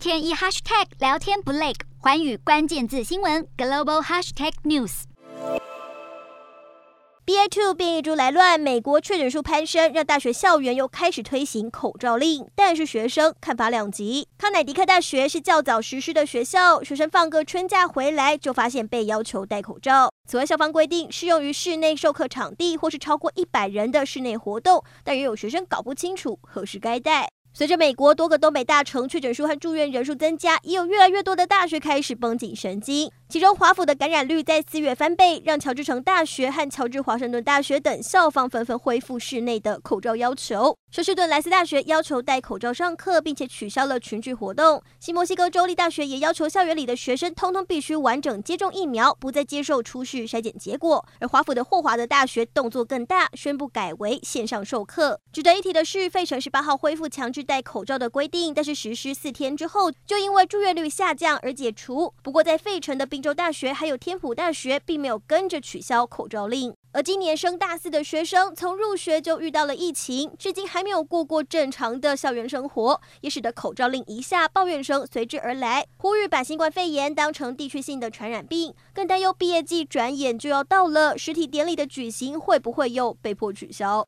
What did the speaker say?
天一 hashtag 聊天不累，寰宇关键字新闻 global hashtag news。BA two 变异株来乱，美国确诊数攀升，让大学校园又开始推行口罩令。但是学生看法两极。康乃狄克大学是较早实施的学校，学生放个春假回来就发现被要求戴口罩。此外，校方规定适用于室内授课场地或是超过一百人的室内活动，但也有学生搞不清楚何时该戴。随着美国多个东北大城确诊数和住院人数增加，也有越来越多的大学开始绷紧神经。其中，华府的感染率在四月翻倍，让乔治城大学和乔治华盛顿大学等校方纷纷恢复室内的口罩要求。休斯顿莱斯大学要求戴口罩上课，并且取消了群聚活动。新墨西哥州立大学也要求校园里的学生通通必须完整接种疫苗，不再接受出示筛检结果。而华府的霍华德大学动作更大，宣布改为线上授课。值得一提的是，费城十八号恢复强制戴口罩的规定，但是实施四天之后，就因为住院率下降而解除。不过，在费城的州大学还有天普大学并没有跟着取消口罩令，而今年升大四的学生从入学就遇到了疫情，至今还没有过过正常的校园生活，也使得口罩令一下，抱怨声随之而来，呼吁把新冠肺炎当成地区性的传染病，更担忧毕业季转眼就要到了，实体典礼的举行会不会又被迫取消？